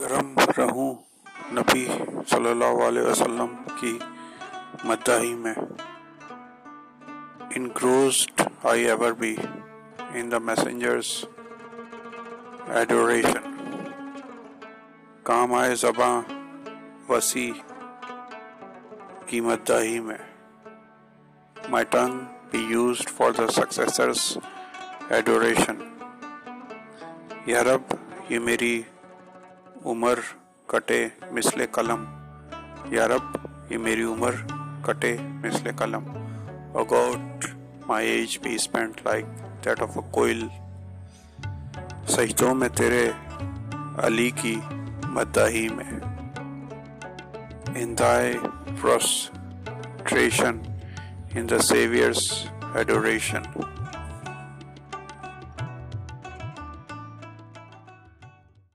گرم رہوں نبی صلی اللہ علیہ وسلم کی مداحی میں۔ Increased I ever be in the messengers adoration کام آئے زباں وسیع کی مداحی میں۔ My tongue be used for the ceaseless adoration یا رب، یہ میری عمر کٹے مثل قلم۔ یا رب، یہ میری عمر کٹے مثل قلم۔ او God my age be spend like that of a کوئل سجدوں میں تیرے علی کی مداحی میں۔ ان دائے فرسٹریشن ان دا سیویئرس ایڈوریشن